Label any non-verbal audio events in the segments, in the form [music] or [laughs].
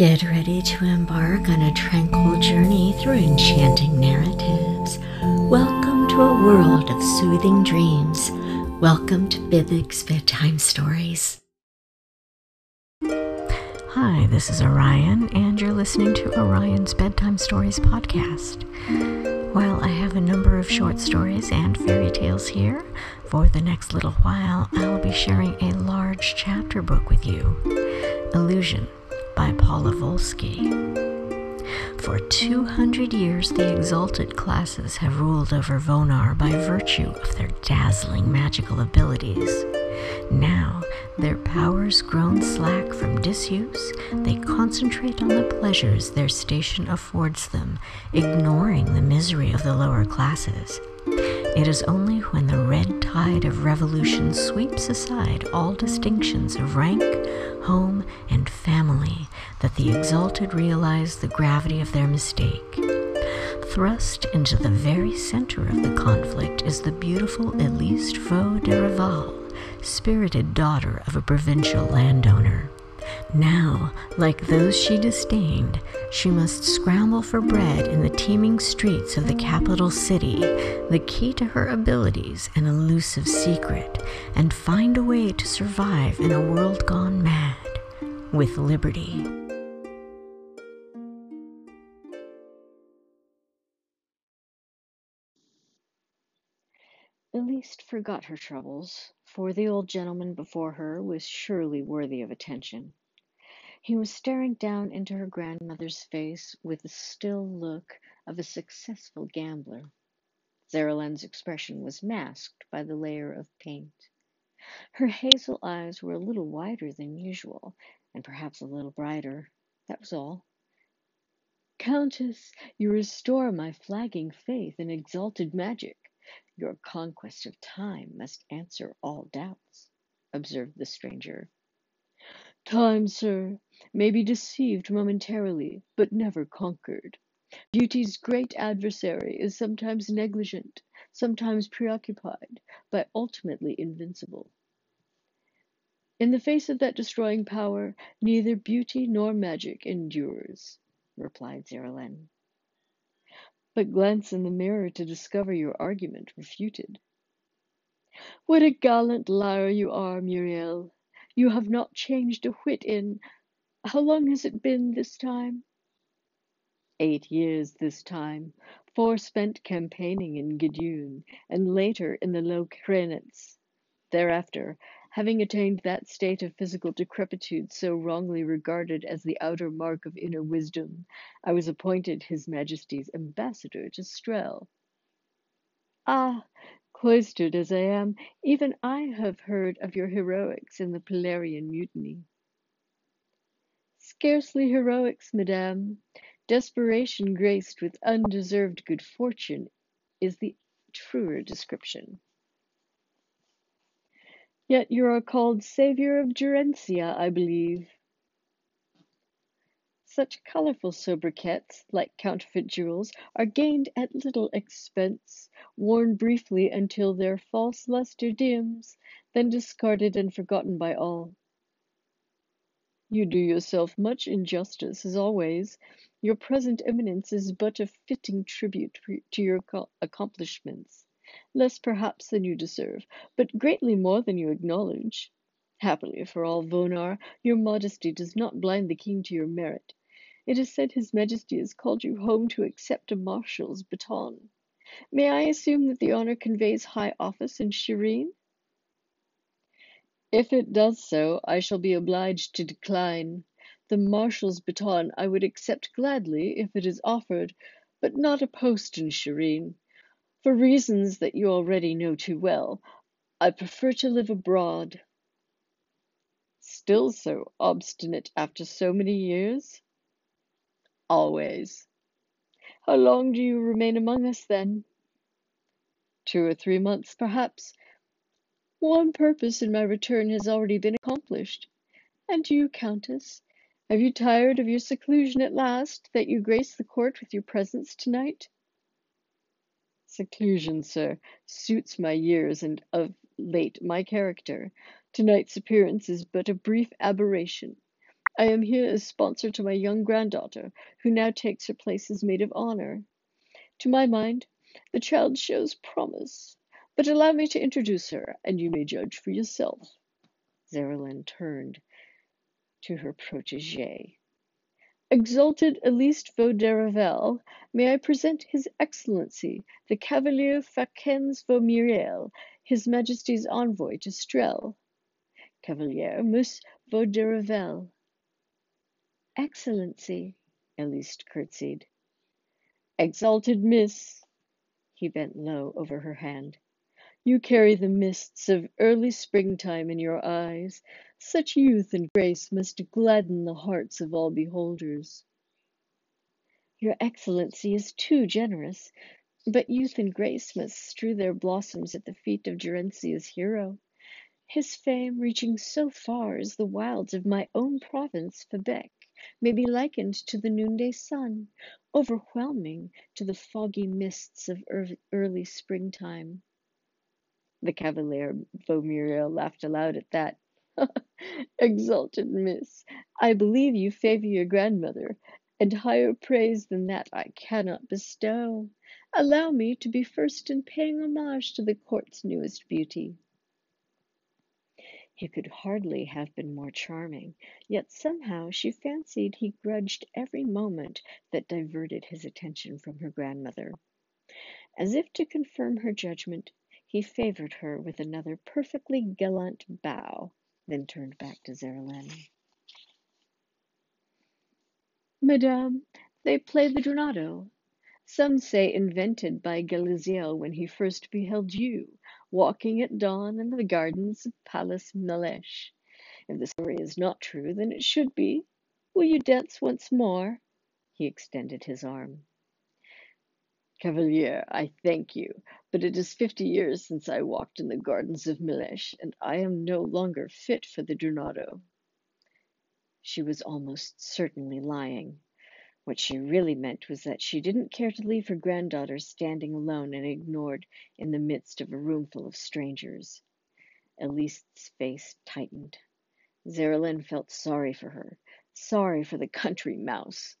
Get ready to embark on a tranquil journey through enchanting narratives. Welcome to a world of soothing dreams. Welcome to Buddug's Bedtime Stories. Hi, this is Orion, and you're listening to Orion's Bedtime Stories podcast. While I have a number of short stories and fairy tales here, for the next little while I'll be sharing a large chapter book with you Illusion by Paula Volsky. For 200 years, the exalted classes have ruled over Vonahr by virtue of their dazzling magical abilities. Now, their powers grown slack from disuse, they concentrate on the pleasures their station affords them, ignoring the misery of the lower classes. It is only when the red tide of revolution sweeps aside all distinctions of rank, home, and family that the exalted realize the gravity of their mistake. Thrust into the very center of the conflict is the beautiful Eliste Faux de spirited daughter of a provincial landowner. Now, like those she disdained, she must scramble for bread in the teeming streets of the capital city, the key to her abilities an elusive secret, and find a way to survive in a world gone mad with liberty. Eliste forgot her troubles, for the old gentleman before her was surely worthy of attention. He was staring down into her grandmother's face with the still look of a successful gambler. Zeralenn's expression was masked by the layer of paint. Her hazel eyes were a little wider than usual, and perhaps a little brighter. That was all. Countess, you restore my flagging faith in exalted magic. Your conquest of time must answer all doubts, observed the stranger. Time, sir, may be deceived momentarily, but never conquered. Beauty's great adversary is sometimes negligent, sometimes preoccupied, but ultimately invincible. In the face of that destroying power, neither beauty nor magic endures, replied Zeralenn but glance in the mirror to discover your argument refuted. What a gallant liar you are, Muriel! You have not changed a whit in how long has it been this time? Eight years this time, four spent campaigning in Gidune, and later in the Low Crenets. Thereafter, Having attained that state of physical decrepitude so wrongly regarded as the outer mark of inner wisdom, I was appointed His Majesty's ambassador to Strel. Ah, cloistered as I am, even I have heard of your heroics in the Pilarian mutiny. Scarcely heroics, madame. Desperation graced with undeserved good fortune is the truer description. Yet you are called Saviour of Gerencia, I believe. Such colorful sobriquets, like counterfeit jewels, are gained at little expense, worn briefly until their false luster dims, then discarded and forgotten by all. You do yourself much injustice, as always. Your present eminence is but a fitting tribute to your accomplishments less perhaps than you deserve, but greatly more than you acknowledge. Happily for all Vonahr, your modesty does not blind the king to your merit. It is said his majesty has called you home to accept a marshal's baton. May I assume that the honor conveys high office in Sherreen? If it does so, I shall be obliged to decline. The marshal's baton I would accept gladly if it is offered, but not a post in Sherreen. For reasons that you already know too well, I prefer to live abroad. Still so obstinate after so many years? Always. How long do you remain among us then? Two or three months, perhaps. One purpose in my return has already been accomplished. And you, Countess, have you tired of your seclusion at last, that you grace the court with your presence tonight? Seclusion, sir, suits my years and of late my character. Tonight's appearance is but a brief aberration. I am here as sponsor to my young granddaughter, who now takes her place as maid of honor. To my mind, the child shows promise, but allow me to introduce her, and you may judge for yourself. Zeralenn turned to her protégée. Exalted Eliste Vaux may I present His Excellency, the Cavalier Facens Vaumiriel, His Majesty's envoy to Strel. Cavalier Mus Vaux Excellency, Eliste curtsied. Exalted Miss, he bent low over her hand. You carry the mists of early springtime in your eyes. Such youth and grace must gladden the hearts of all beholders. Your Excellency is too generous, but youth and grace must strew their blossoms at the feet of Gerencia's hero. His fame, reaching so far as the wilds of my own province, Febec, may be likened to the noonday sun, overwhelming to the foggy mists of early springtime. The Cavalier Vaumiriel laughed aloud at that. [laughs] Exalted Miss, I believe you favor your grandmother, and higher praise than that I cannot bestow. Allow me to be first in paying homage to the court's newest beauty. He could hardly have been more charming, yet somehow she fancied he grudged every moment that diverted his attention from her grandmother. As if to confirm her judgment, he favored her with another perfectly gallant bow, then turned back to Zeralenn. Madame, they play the Jornado. Some say invented by Glazieil when he first beheld you, walking at dawn in the gardens of Palace Melech. If the story is not true, then it should be. Will you dance once more? He extended his arm. Cavalier, I thank you, but it is fifty years since I walked in the gardens of Melech, and I am no longer fit for the Jornado. She was almost certainly lying. What she really meant was that she didn't care to leave her granddaughter standing alone and ignored in the midst of a roomful of strangers. Eliste's face tightened. Zeralenn felt sorry for her, sorry for the country mouse.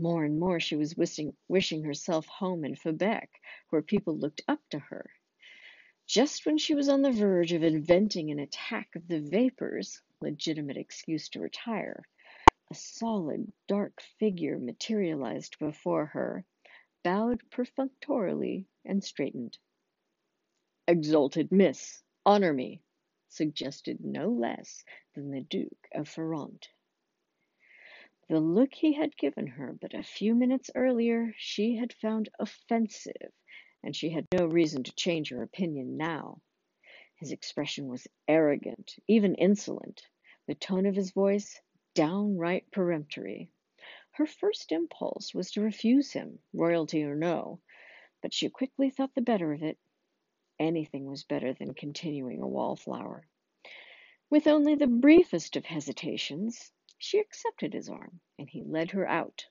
More and more she was wishing, wishing herself home in Febec, where people looked up to her. Just when she was on the verge of inventing an attack of the vapors, legitimate excuse to retire, a solid, dark figure materialized before her, bowed perfunctorily, and straightened. Exalted Miss, honor me, suggested no less than the Duke of Feronte. The look he had given her but a few minutes earlier she had found offensive, and she had no reason to change her opinion now. His expression was arrogant, even insolent, the tone of his voice downright peremptory. Her first impulse was to refuse him, royalty or no, but she quickly thought the better of it. Anything was better than continuing a wallflower. With only the briefest of hesitations, she accepted his arm, and he led her out.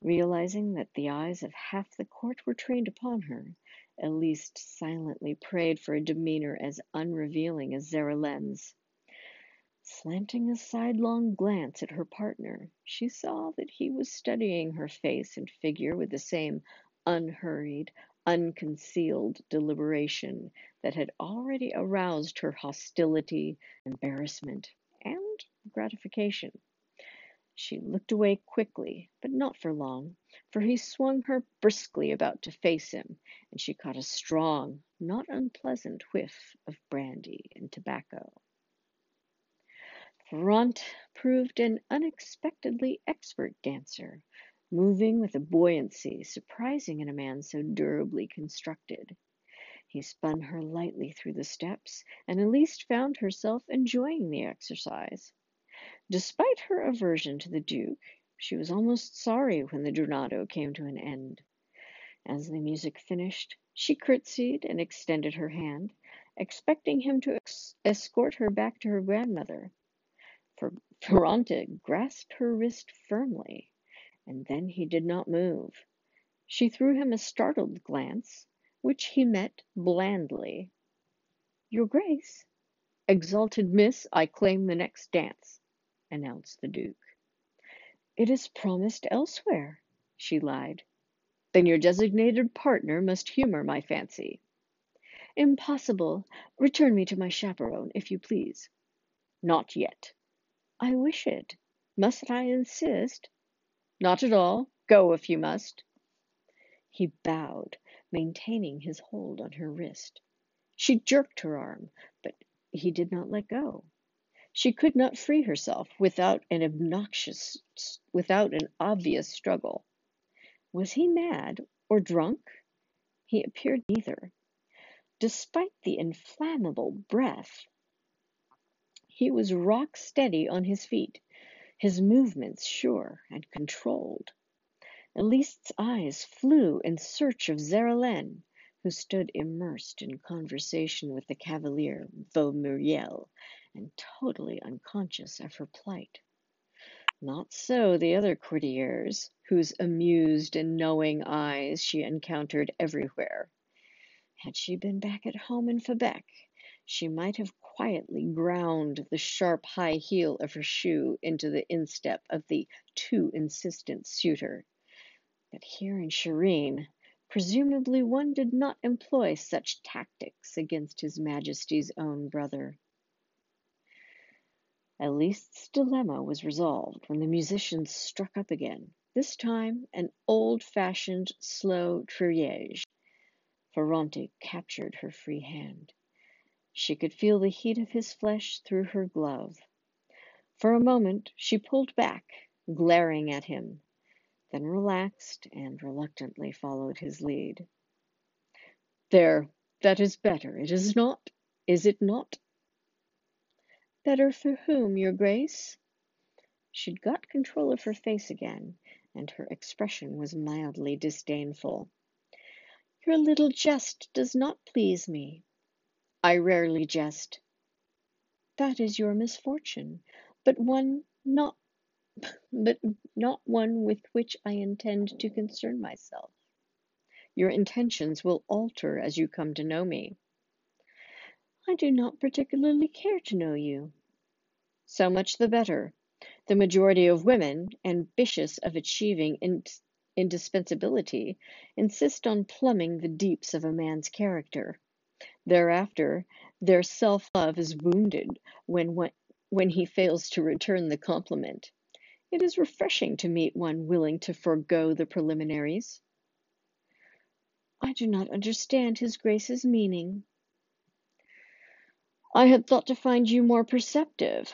Realizing that the eyes of half the court were trained upon her, Eliste silently prayed for a demeanor as unrevealing as Zeralenn's. Slanting a sidelong glance at her partner, she saw that he was studying her face and figure with the same unhurried, unconcealed deliberation that had already aroused her hostility, embarrassment, gratification. She looked away quickly, but not for long, for he swung her briskly about to face him, and she caught a strong, not unpleasant whiff of brandy and tobacco. Feronte proved an unexpectedly expert dancer, moving with a buoyancy surprising in a man so durably constructed. He spun her lightly through the steps, and Eliste found herself enjoying the exercise. Despite her aversion to the Duke, she was almost sorry when the Jornado came to an end. As the music finished, she curtsied and extended her hand, expecting him to escort her back to her grandmother. For Feronte grasped her wrist firmly, and then he did not move. She threw him a startled glance, which he met blandly. Your Grace, exalted Miss, I claim the next dance, announced the Duke. It is promised elsewhere, she lied. Then your designated partner must humor my fancy. Impossible. Return me to my chaperon, if you please. Not yet. I wish it. Must I insist? Not at all. Go if you must. He bowed, maintaining his hold on her wrist. She jerked her arm, but he did not let go. She could not free herself without an obnoxious, without an obvious struggle. Was he mad or drunk? He appeared neither. Despite the inflammable breath, he was rock steady on his feet, his movements sure and controlled. Eliste's eyes flew in search of Zeralenn, who stood immersed in conversation with the cavalier Vaumuriel and totally unconscious of her plight. Not so the other courtiers, whose amused and knowing eyes she encountered everywhere. Had she been back at home in Quebec, she might have quietly ground the sharp high heel of her shoe into the instep of the too insistent suitor. But here in Sherreen, presumably one did not employ such tactics against His Majesty's own brother. Eliste's dilemma was resolved when the musicians struck up again, this time an old-fashioned slow triage. Feronte captured her free hand. She could feel the heat of his flesh through her glove. For a moment she pulled back, glaring at him, then relaxed and reluctantly followed his lead. There, that is better, it is not? Is it not? Better for whom, your grace? She'd got control of her face again, and her expression was mildly disdainful. Your little jest does not please me. I rarely jest. That is your misfortune, but one not but not one with which I intend to concern myself. Your intentions will alter as you come to know me. I do not particularly care to know you. So much the better. The majority of women, ambitious of achieving indispensability, insist on plumbing the deeps of a man's character. Thereafter, their self love is wounded when, when he fails to return the compliment. It is refreshing to meet one willing to forego the preliminaries. I do not understand His Grace's meaning. I had thought to find you more perceptive,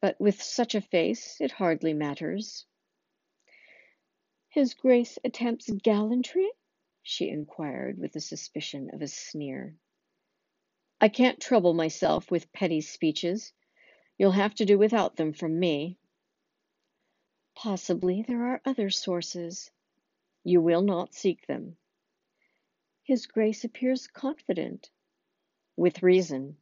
but with such a face it hardly matters. His Grace attempts gallantry? she inquired with the suspicion of a sneer. I can't trouble myself with petty speeches. You'll have to do without them from me. Possibly there are other sources. You will not seek them. His Grace appears confident. With reason.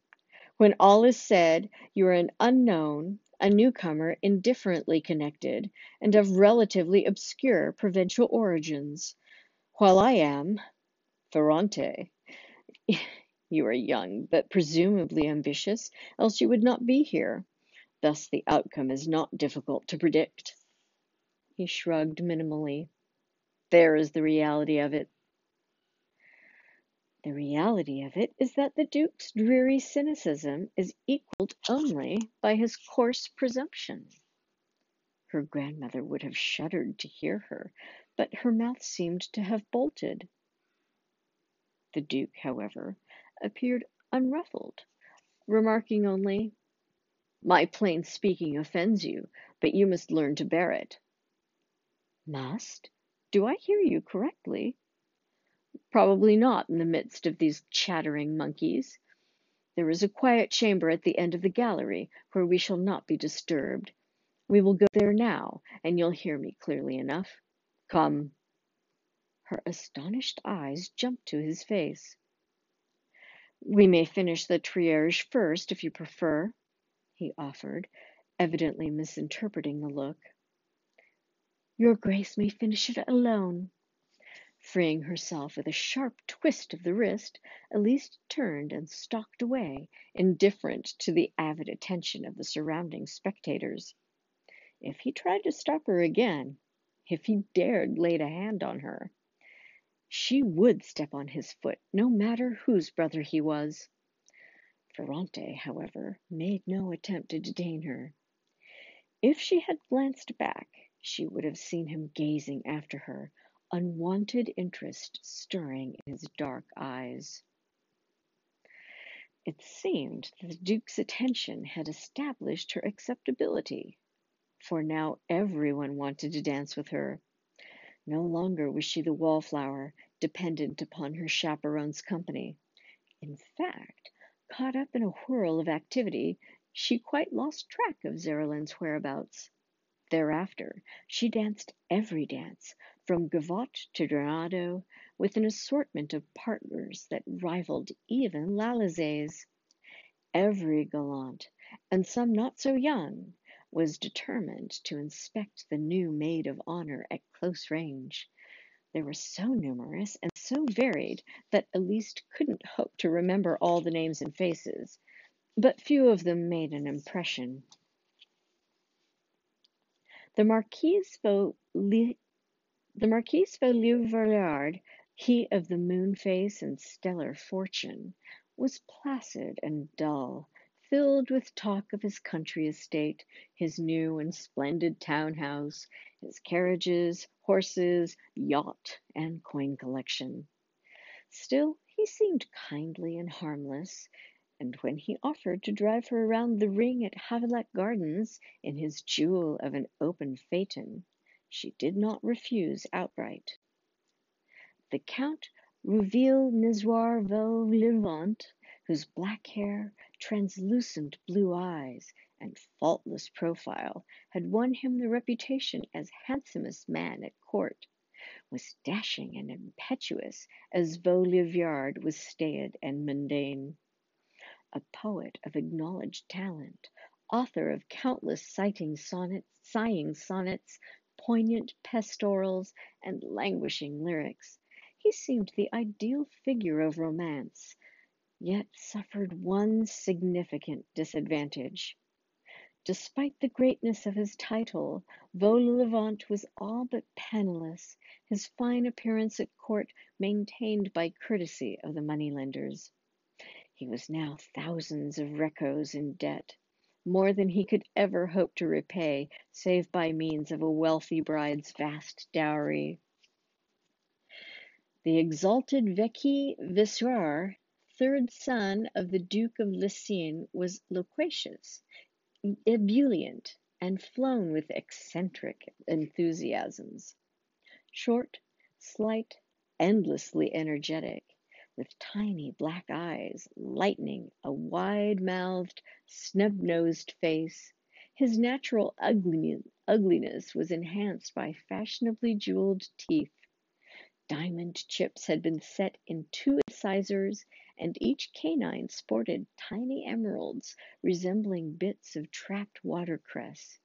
When all is said, you are an unknown, a newcomer indifferently connected, and of relatively obscure provincial origins, while I am Feronte. [laughs] You are young, but presumably ambitious, else you would not be here. Thus the outcome is not difficult to predict. He shrugged minimally. There is the reality of it. The reality of it is that the Duke's dreary cynicism is equalled only by his coarse presumption. Her grandmother would have shuddered to hear her, but her mouth seemed to have bolted. The Duke, however, appeared unruffled, remarking only, My plain speaking offends you, but you must learn to bear it. Must? Do I hear you correctly? Probably not in the midst of these chattering monkeys. There is a quiet chamber at the end of the gallery where we shall not be disturbed. We will go there now, and you'll hear me clearly enough. Come. Her astonished eyes jumped to his face. We may finish the triage first, if you prefer, he offered, evidently misinterpreting the look. Your Grace may finish it alone. Freeing herself with a sharp twist of the wrist, Eliste turned and stalked away, indifferent to the avid attention of the surrounding spectators. if he tried to stop her again, if he dared lay a hand on her, she would step on his foot, no matter whose brother he was. Feronte, however, made no attempt to detain her. If she had glanced back, she would have seen him gazing after her, unwonted interest stirring in his dark eyes. It seemed that the Duke's attention had established her acceptability, for now everyone wanted to dance with her. No longer was she the wallflower, dependent upon her chaperone's company. In fact, caught up in a whirl of activity, she quite lost track of Zeralenn's whereabouts. Thereafter, she danced every dance, from gavotte to dorado, with an assortment of partners that rivaled even l'Alizé's. Every gallant, and some not so young, was determined to inspect the new maid of honor at close range. They were so numerous and so varied that Eliste couldn't hope to remember all the names and faces but few of them made an impression. The Marquise Faux the he of the moon face and stellar fortune, was placid and dull, filled with talk of his country estate, his new and splendid town house, his carriages, horses, yacht, and coin collection. Still, he seemed kindly and harmless, and when he offered to drive her around the ring at Havelock Gardens in his jewel of an open phaeton, she did not refuse outright. The Count Rouville Nizoir Vaux whose black hair, translucent blue eyes, and faultless profile had won him the reputation as handsomest man at court, was dashing and impetuous as Vaux was staid and mundane a poet of acknowledged talent, author of countless sighing sonnets, sighing sonnets, poignant pastorals, and languishing lyrics. He seemed the ideal figure of romance, yet suffered one significant disadvantage. Despite the greatness of his title, Vaux was all but penniless, his fine appearance at court maintained by courtesy of the moneylenders. He was now thousands of récos in debt, more than he could ever hope to repay save by means of a wealthy bride's vast dowry. The exalted Vecchi Viceroy, third son of the Duke of Lessines, was loquacious, ebullient, and flown with eccentric enthusiasms. Short, slight, endlessly energetic, with tiny black eyes, lightning, a wide mouthed, snub nosed face. His natural ugliness was enhanced by fashionably jeweled teeth. Diamond chips had been set in two incisors, and each canine sported tiny emeralds resembling bits of trapped watercress.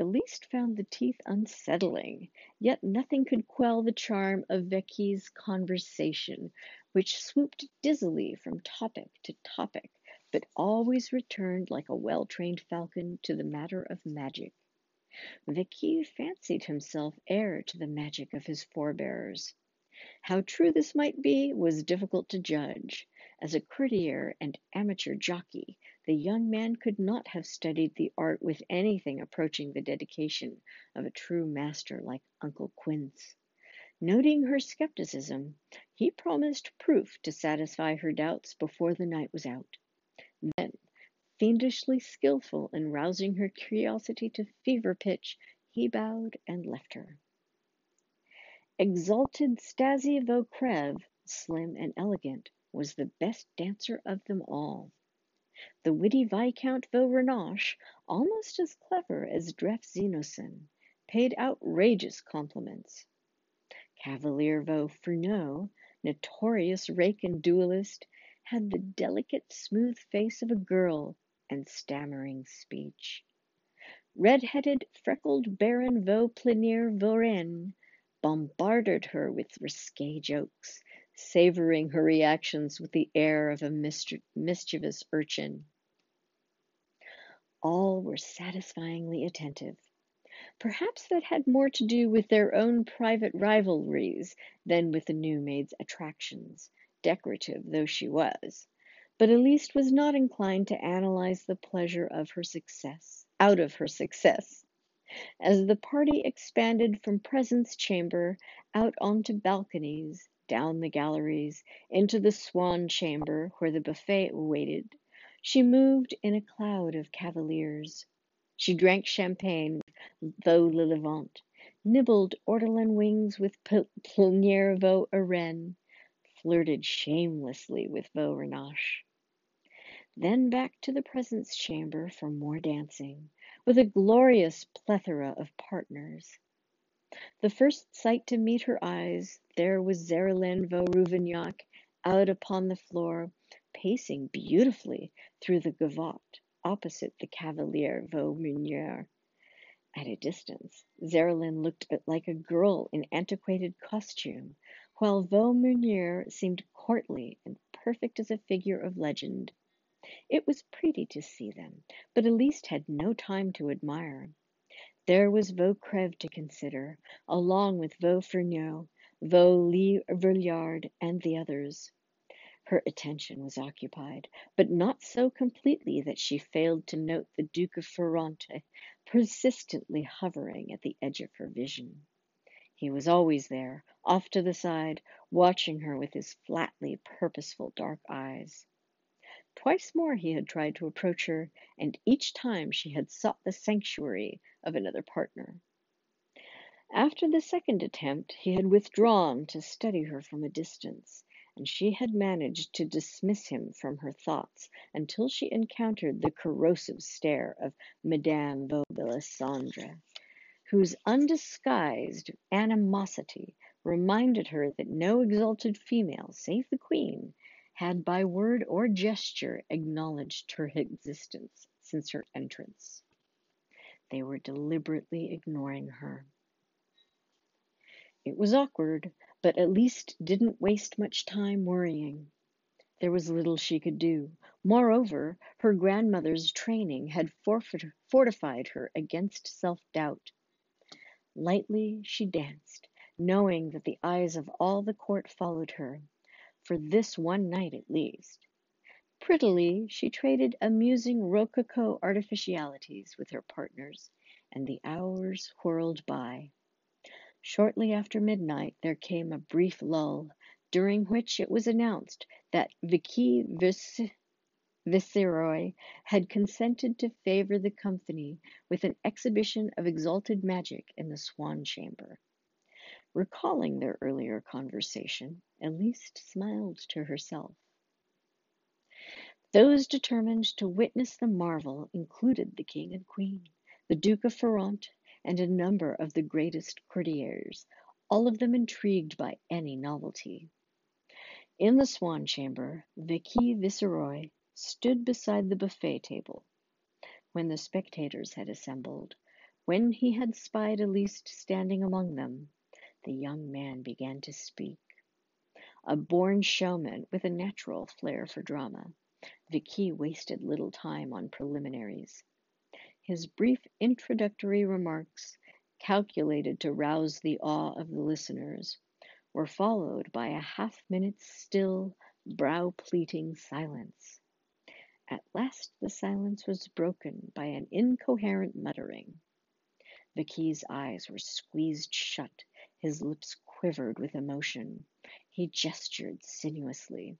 Eliste found the teeth unsettling, yet nothing could quell the charm of Vecchi's conversation, which swooped dizzily from topic to topic, but always returned like a well trained falcon to the matter of magic. Vecchi fancied himself heir to the magic of his forebears. How true this might be was difficult to judge. As a courtier and amateur jockey, the young man could not have studied the art with anything approaching the dedication of a true master like Uncle Quinz. Noting her skepticism, he promised proof to satisfy her doubts before the night was out. Then, fiendishly skilful in rousing her curiosity to fever pitch, he bowed and left her. Exalted Stasie Vaucrève, slim and elegant, was the best dancer of them all. The witty Viscount Vauvernache, almost as clever as Dreff paid outrageous compliments. Cavalier Vaufremneau, notorious rake and duellist, had the delicate, smooth face of a girl and stammering speech. Red-headed, freckled Baron Vauplenier Vaurien bombarded her with risque jokes, savoring her reactions with the air of a mischievous urchin. All were satisfyingly attentive. Perhaps that had more to do with their own private rivalries than with the new maid's attractions, decorative though she was. But Eliste was not inclined to analyze the pleasure of her success out of her success. As the party expanded from presence chamber out onto balconies, down the galleries, into the swan chamber where the buffet waited, she moved in a cloud of cavaliers. She drank champagne with Vaux le Levant, nibbled ortolan wings with Pleniere Vaux Arène, flirted shamelessly with Vaux Renache. Then back to the presence chamber for more dancing, with a glorious plethora of partners. The first sight to meet her eyes, there was Zeralenn Vaux out upon the floor, pacing beautifully through the gavotte opposite the Cavalier Vaux Meunier. At a distance, Zeralenn looked like a girl in antiquated costume, while Vaux Meunier seemed courtly and perfect as a figure of legend. It was pretty to see them, but Eliste had no time to admire. There was Vaucrève to consider, along with Vaux Fourneau, Vaux Villard, and the others. Her attention was occupied, but not so completely that she failed to note the Duke of Feronte persistently hovering at the edge of her vision. He was always there, off to the side, watching her with his flatly purposeful dark eyes. Twice more he had tried to approach her, and each time she had sought the sanctuary of another partner. After the second attempt, he had withdrawn to study her from a distance and she had managed to dismiss him from her thoughts until she encountered the corrosive stare of Madame Vaubyessandre, whose undisguised animosity reminded her that no exalted female save the queen had by word or gesture acknowledged her existence since her entrance. They were deliberately ignoring her. It was awkward, but at least didn't waste much time worrying. There was little she could do. Moreover, her grandmother's training had fortified her against self doubt. Lightly she danced, knowing that the eyes of all the court followed her, for this one night at least. Prettily she traded amusing rococo artificialities with her partners, and the hours whirled by. Shortly after midnight there came a brief lull, during which it was announced that Vicky Viceroy had consented to favor the company with an exhibition of exalted magic in the Swan Chamber. Recalling their earlier conversation, Eliste smiled to herself. Those determined to witness the marvel included the king and queen, the Duke of Feronte, and a number of the greatest courtiers, all of them intrigued by any novelty. In the swan chamber, the Vicky Viceroy stood beside the buffet table. When the spectators had assembled, when he had spied Eliste standing among them, the young man began to speak. A born showman with a natural flair for drama, Vicky wasted little time on preliminaries. His brief introductory remarks, calculated to rouse the awe of the listeners, were followed by a half minute's still, brow pleating silence. At last the silence was broken by an incoherent muttering. Vicky's eyes were squeezed shut, his lips quivered with emotion. He gestured sinuously.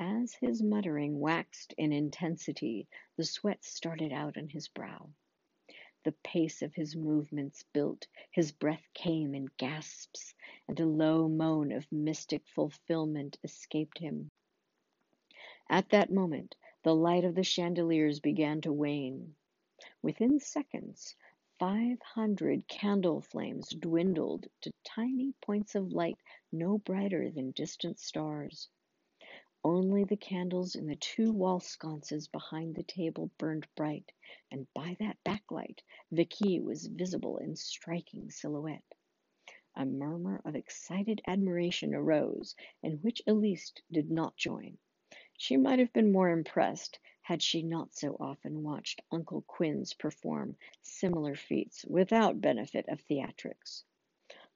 As his muttering waxed in intensity, the sweat started out on his brow. The pace of his movements built, his breath came in gasps, and a low moan of mystic fulfillment escaped him. At that moment, the light of the chandeliers began to wane. Within seconds, five hundred candle flames dwindled to tiny points of light no brighter than distant stars. Only the candles in the two wall sconces behind the table burned bright, and by that backlight Vicky was visible in striking silhouette. A murmur of excited admiration arose, in which Eliste did not join. She might have been more impressed had she not so often watched Uncle Quinz perform similar feats without benefit of theatrics.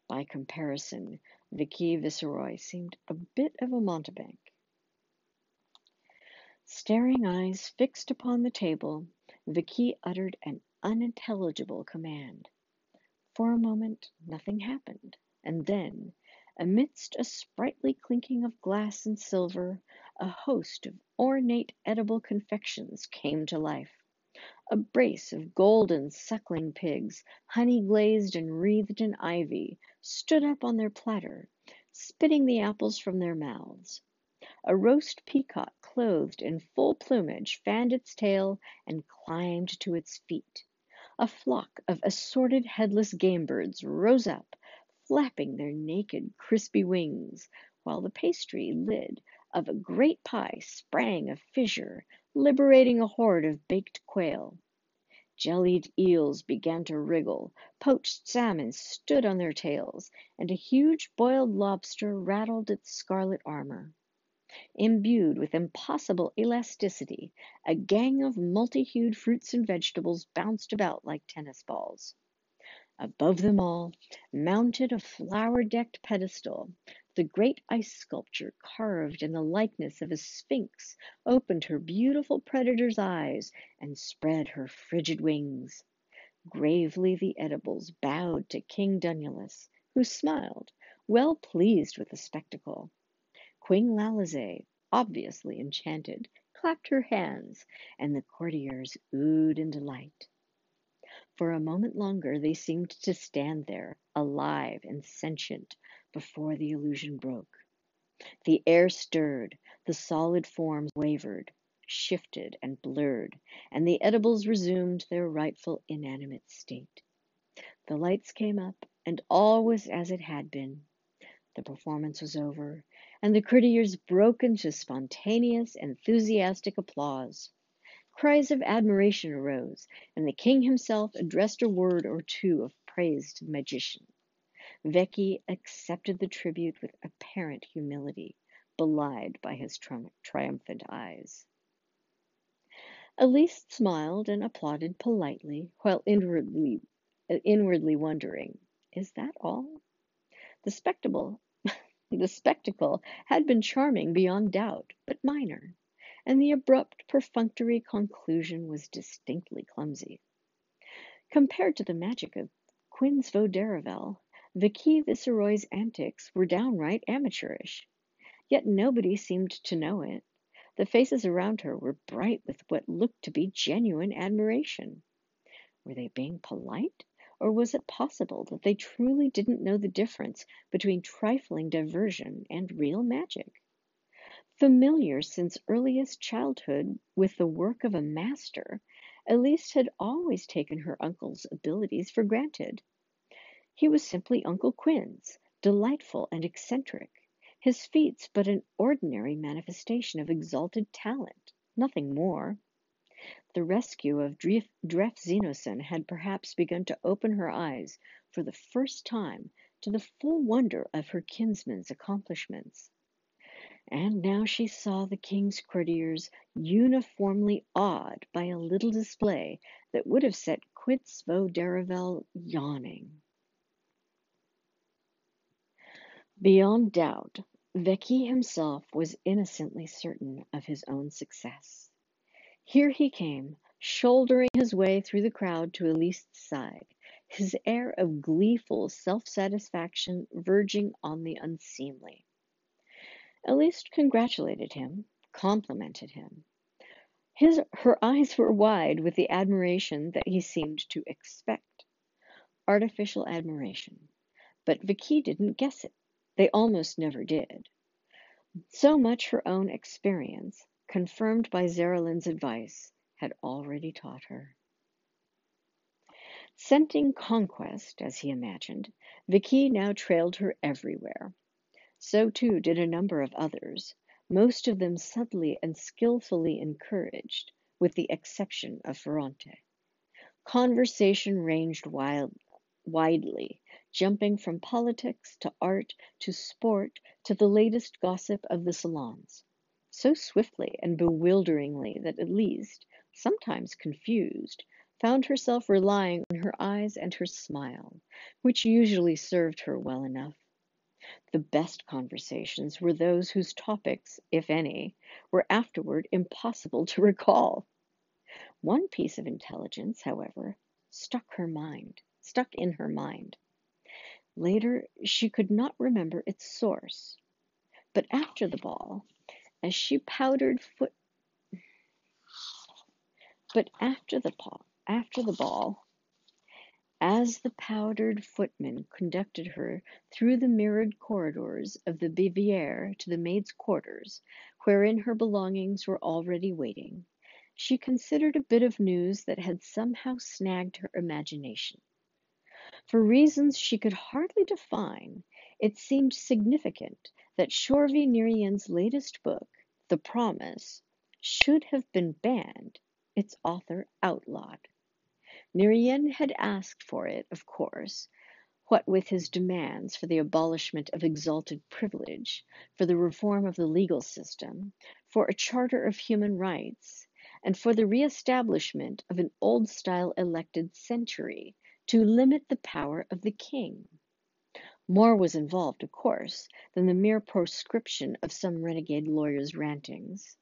By comparison, Vicky Viceroy seemed a bit of a mountebank. Staring eyes fixed upon the table, Vicky uttered an unintelligible command. For a moment nothing happened, and then, amidst a sprightly clinking of glass and silver, a host of ornate edible confections came to life. A brace of golden suckling pigs, honey glazed and wreathed in ivy, stood up on their platter, spitting the apples from their mouths. A roast peacock clothed in full plumage fanned its tail and climbed to its feet. A flock of assorted headless game birds rose up, flapping their naked, crispy wings, while the pastry lid of a great pie sprang a fissure, liberating a horde of baked quail. Jellied eels began to wriggle, poached salmon stood on their tails, and a huge boiled lobster rattled its scarlet armor. Imbued with impossible elasticity, a gang of multi-hued fruits and vegetables bounced about like tennis balls. Above them all, mounted a flower-decked pedestal, the great ice sculpture carved in the likeness of a sphinx opened her beautiful predator's eyes and spread her frigid wings. Gravely the edibles bowed to King Dunulus, who smiled, well pleased with the spectacle. Queen Lallazay, obviously enchanted, clapped her hands, and the courtiers oohed in delight. For a moment longer they seemed to stand there, alive and sentient, before the illusion broke. The air stirred, the solid forms wavered, shifted, and blurred, and the edibles resumed their rightful inanimate state. The lights came up, and all was as it had been. The performance was over, and the courtiers broke into spontaneous, enthusiastic applause. Cries of admiration arose, and the king himself addressed a word or two of praise to the magician. Vecchi accepted the tribute with apparent humility, belied by his tri- triumphant eyes. Eliste smiled and applauded politely, while inwardly, inwardly wondering, is that all? The spectacle the spectacle had been charming beyond doubt, but minor, and the abrupt, perfunctory conclusion was distinctly clumsy. Compared to the magic of Quinz vo Derrivalle, Vicky Viceroy's antics were downright amateurish. Yet nobody seemed to know it. The faces around her were bright with what looked to be genuine admiration. Were they being polite? Or was it possible that they truly didn't know the difference between trifling diversion and real magic? Familiar since earliest childhood with the work of a master, Eliste had always taken her uncle's abilities for granted. He was simply Uncle Quinz, delightful and eccentric, his feats but an ordinary manifestation of exalted talent, nothing more. The rescue of Drephzinoson had perhaps begun to open her eyes for the first time to the full wonder of her kinsman's accomplishments. And now she saw the king's courtiers uniformly awed by a little display that would have set Quinz vo Derrivalle yawning. Beyond doubt, Vecchi himself was innocently certain of his own success. Here he came, shouldering his way through the crowd to Eliste's side, his air of gleeful self satisfaction verging on the unseemly. Eliste congratulated him, complimented him. His, her eyes were wide with the admiration that he seemed to expect. Artificial admiration. But Vicky didn't guess it. They almost never did. So much her own experience, confirmed by Zeralenn's advice, had already taught her. Scenting conquest, as he imagined, Vicky now trailed her everywhere. So too did a number of others, most of them subtly and skillfully encouraged, with the exception of Feronte. Conversation ranged wild, widely, jumping from politics to art to sport to the latest gossip of the salons. So swiftly and bewilderingly that Eliste, sometimes confused, found herself relying on her eyes and her smile, which usually served her well enough. The best conversations were those whose topics, if any, were afterward impossible to recall. One piece of intelligence, however, stuck her mind, stuck in her mind. Later, she could not remember its source, but after the ball, as she powdered foot but after the ball, after the ball, as the powdered footman conducted her through the mirrored corridors of the Biviere to the maids' quarters, wherein her belongings were already waiting, she considered a bit of news that had somehow snagged her imagination. For reasons she could hardly define, it seemed significant that Shorvi Nerienne's latest book, The Promise, should have been banned, its author outlawed. Nerienne had asked for it, of course, what with his demands for the abolishment of exalted privilege, for the reform of the legal system, for a charter of human rights, and for the re-establishment of an old-style elected century to limit the power of the king. More was involved, of course, than the mere proscription of some renegade lawyer's rantings.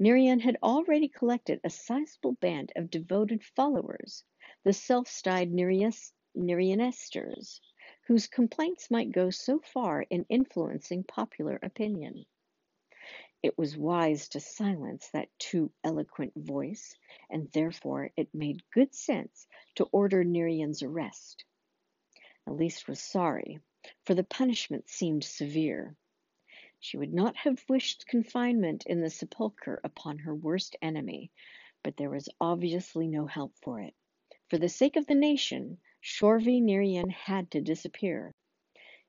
Nerienne had already collected a sizable band of devoted followers, the self-styled Nirianesters, whose complaints might go so far in influencing popular opinion. It was wise to silence that too eloquent voice, and therefore it made good sense to order Nerienne's arrest. Eliste was sorry, for the punishment seemed severe. She would not have wished confinement in the sepulchre upon her worst enemy, but there was obviously no help for it. For the sake of the nation, Shorvi Nerienne had to disappear.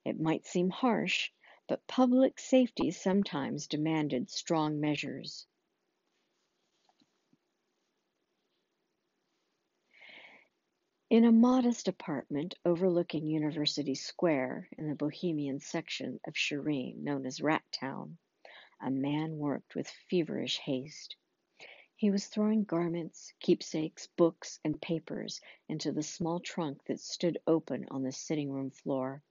It might seem harsh, but public safety sometimes demanded strong measures. In a modest apartment overlooking University Square in the Bohemian section of Sherreen known as Rat Town, a man worked with feverish haste. He was throwing garments, keepsakes, books, and papers into the small trunk that stood open on the sitting room floor.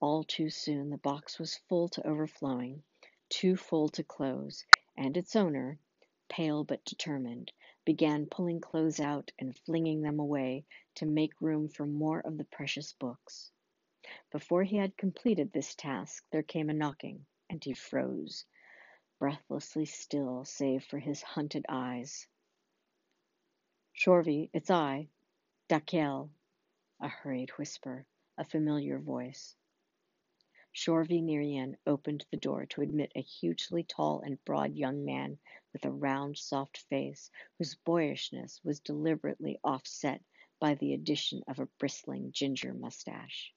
All too soon the box was full to overflowing, too full to close, and its owner, pale but determined, began pulling clothes out and flinging them away to make room for more of the precious books. Before he had completed this task, there came a knocking, and he froze, breathlessly still save for his hunted eyes. Shorvi, it's I, Dakel, a hurried whisper, a familiar voice. Shorvi Nerienne opened the door to admit a hugely tall and broad young man with a round, soft face, whose boyishness was deliberately offset by the addition of a bristling ginger mustache.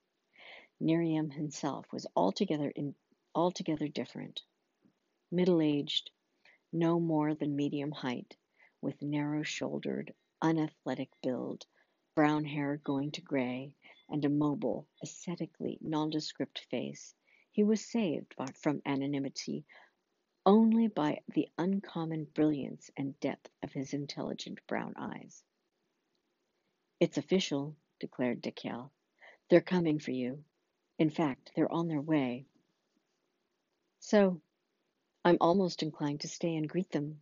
Nerienne himself was altogether in, altogether different. Middle-aged, no more than medium height, with narrow-shouldered, unathletic build, brown hair going to gray, and a mobile, ascetically nondescript face, he was saved from anonymity only by the uncommon brilliance and depth of his intelligent brown eyes. It's official, declared Dakel. They're coming for you. In fact, they're on their way. So, I'm almost inclined to stay and greet them.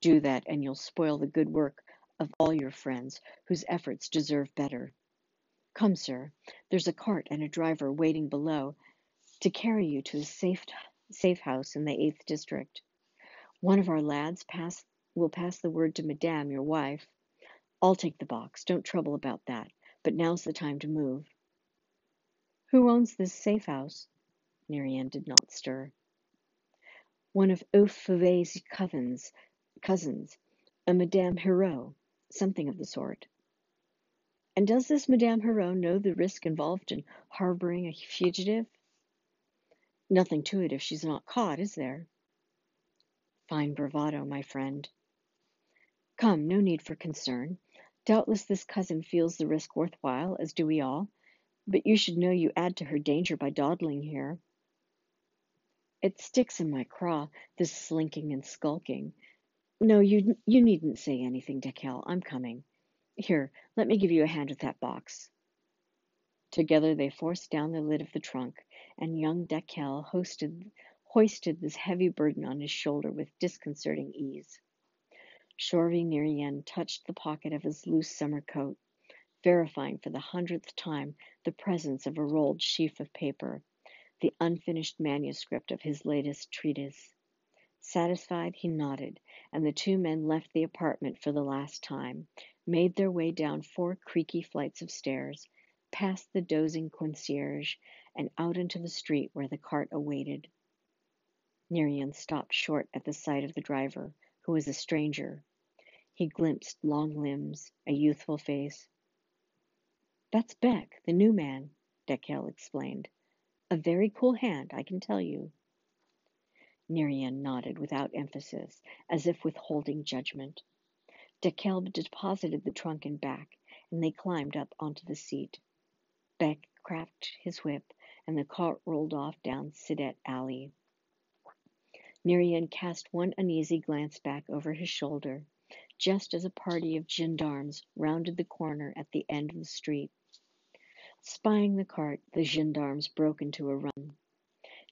Do that, and you'll spoil the good work of all your friends whose efforts deserve better. Come, sir, there's a cart and a driver waiting below to carry you to a safe, safe house in the 8th district. One of our lads pass, will pass the word to Madame, your wife. I'll take the box, don't trouble about that, but now's the time to move. Who owns this safe house? Nerienne did not stir. One of Euphues' cousins, cousins, a Madame Hero, something of the sort. And does this Madame Hero know the risk involved in harboring a fugitive? Nothing to it if she's not caught, is there? Fine bravado, my friend. Come, no need for concern. Doubtless this cousin feels the risk worthwhile, as do we all, but you should know you add to her danger by dawdling here. It sticks in my craw, this slinking and skulking. No, you you needn't say anything, Dackel. I'm coming. Here, let me give you a hand with that box. Together they forced down the lid of the trunk, and young Dackel hoisted, hoisted this heavy burden on his shoulder with disconcerting ease. Shorvi Nerienne touched the pocket of his loose summer coat, verifying for the hundredth time the presence of a rolled sheaf of paper, the unfinished manuscript of his latest treatise. Satisfied, he nodded, and the two men left the apartment for the last time, made their way down four creaky flights of stairs, past the dozing concierge, and out into the street where the cart awaited. Nerienne stopped short at the sight of the driver, who was a stranger. He glimpsed long limbs, a youthful face. That's Beck, the new man, Dackel explained. A very cool hand, I can tell you. Nerienne nodded without emphasis, as if withholding judgment. Dackel deposited the trunk in back, and they climbed up onto the seat. Beck cracked his whip, and the cart rolled off down Cider Alley. Nerienne cast one uneasy glance back over his shoulder, just as a party of gendarmes rounded the corner at the end of the street. Spying the cart, the gendarmes broke into a run.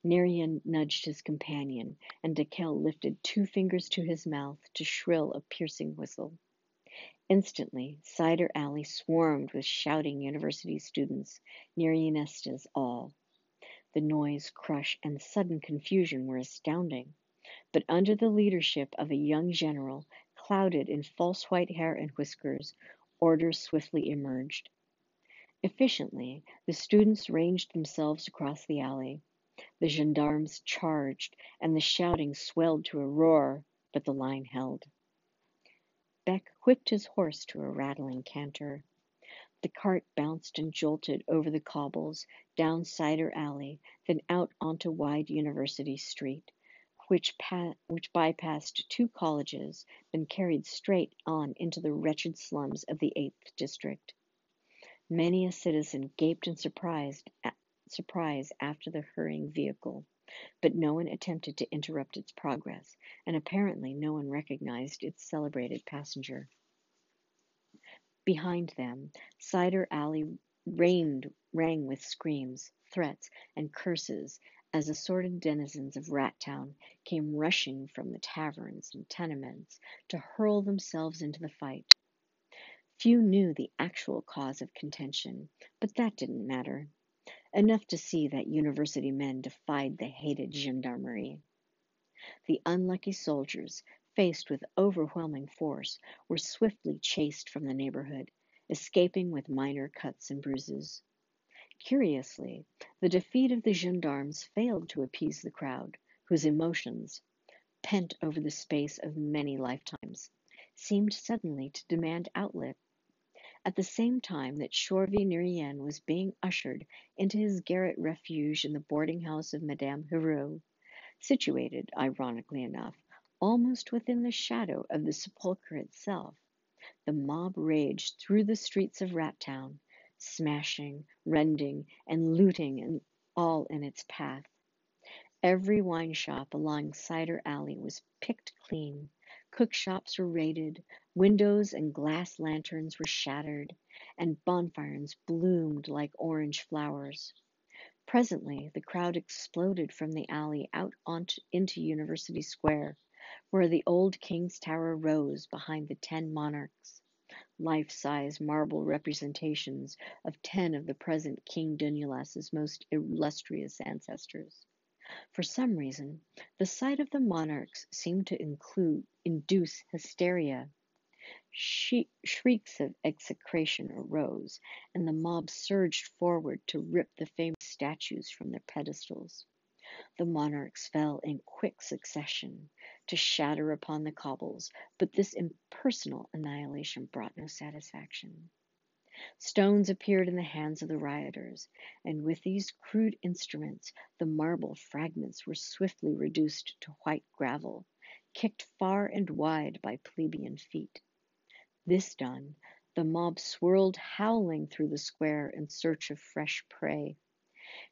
Nerienne nudged his companion, and Dackel lifted two fingers to his mouth to shrill a piercing whistle. Instantly, Cider Alley swarmed with shouting university students, Nerianistas all. The noise, crush, and sudden confusion were astounding. But under the leadership of a young general, clouded in false white hair and whiskers, order swiftly emerged. Efficiently, the students ranged themselves across the alley. The gendarmes charged, and the shouting swelled to a roar, but the line held. Beck whipped his horse to a rattling canter. The cart bounced and jolted over the cobbles, down Cider Alley, then out onto wide University Street, which, pa- which bypassed two colleges, then carried straight on into the wretched slums of the Eighth District. Many a citizen gaped in surprise surprise after the hurrying vehicle, but no one attempted to interrupt its progress, and apparently no one recognized its celebrated passenger. Behind them, Cider Alley rained, rang with screams, threats, and curses as assorted denizens of Rat Town came rushing from the taverns and tenements to hurl themselves into the fight. Few knew the actual cause of contention, but that didn't matter. Enough to see that university men defied the hated gendarmerie. The unlucky soldiers, faced with overwhelming force, were swiftly chased from the neighborhood, escaping with minor cuts and bruises. Curiously, the defeat of the gendarmes failed to appease the crowd, whose emotions, pent over the space of many lifetimes, seemed suddenly to demand outlet. At the same time that Shorvi Nerienne was being ushered into his garret refuge in the boarding house of Madame Heroux, situated, ironically enough, almost within the shadow of the sepulchre itself, the mob raged through the streets of Rattown, smashing, rending, and looting in, all in its path. Every wine shop along Cider Alley was picked clean, cook shops were raided, windows and glass lanterns were shattered, and bonfires bloomed like orange flowers. Presently the crowd exploded from the alley out onto, into University Square, where the old King's Tower rose behind the ten monarchs, life size marble representations of ten of the present King Dunulas's most illustrious ancestors. For some reason, the sight of the monarchs seemed to include, induce hysteria. She- shrieks of execration arose, and the mob surged forward to rip the famous statues from their pedestals. The monarchs fell in quick succession to shatter upon the cobbles, but this impersonal annihilation brought no satisfaction. Stones appeared in the hands of the rioters, and with these crude instruments the marble fragments were swiftly reduced to white gravel, kicked far and wide by plebeian feet. This done, the mob swirled howling through the square in search of fresh prey,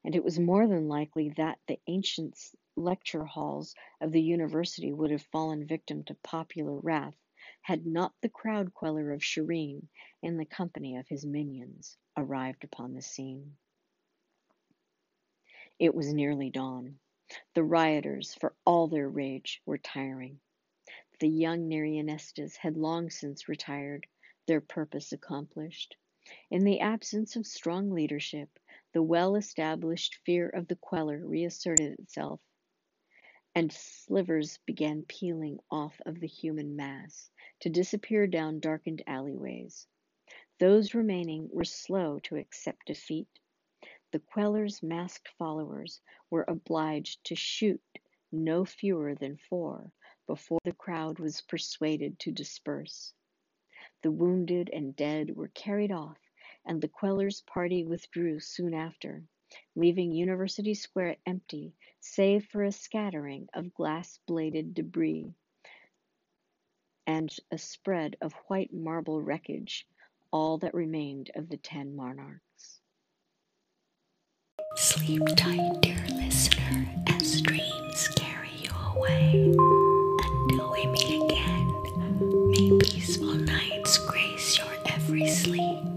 and it was more than likely that the ancient lecture halls of the university would have fallen victim to popular wrath had not the crowd queller of Sherreen, in the company of his minions, arrived upon the scene. It was nearly dawn. The rioters, for all their rage, were tiring. The young Narianestas had long since retired, their purpose accomplished. In the absence of strong leadership, the well established fear of the queller reasserted itself, and slivers began peeling off of the human mass to disappear down darkened alleyways. Those remaining were slow to accept defeat. The queller's masked followers were obliged to shoot no fewer than four before the crowd was persuaded to disperse. The wounded and dead were carried off, and the queller's party withdrew soon after, leaving University Square empty save for a scattering of glass bladed debris and a spread of white marble wreckage, all that remained of the Ten Monarchs. Sleep tight, dear listener, as dreams carry you away. Until we meet again, may peaceful nights grace your every sleep.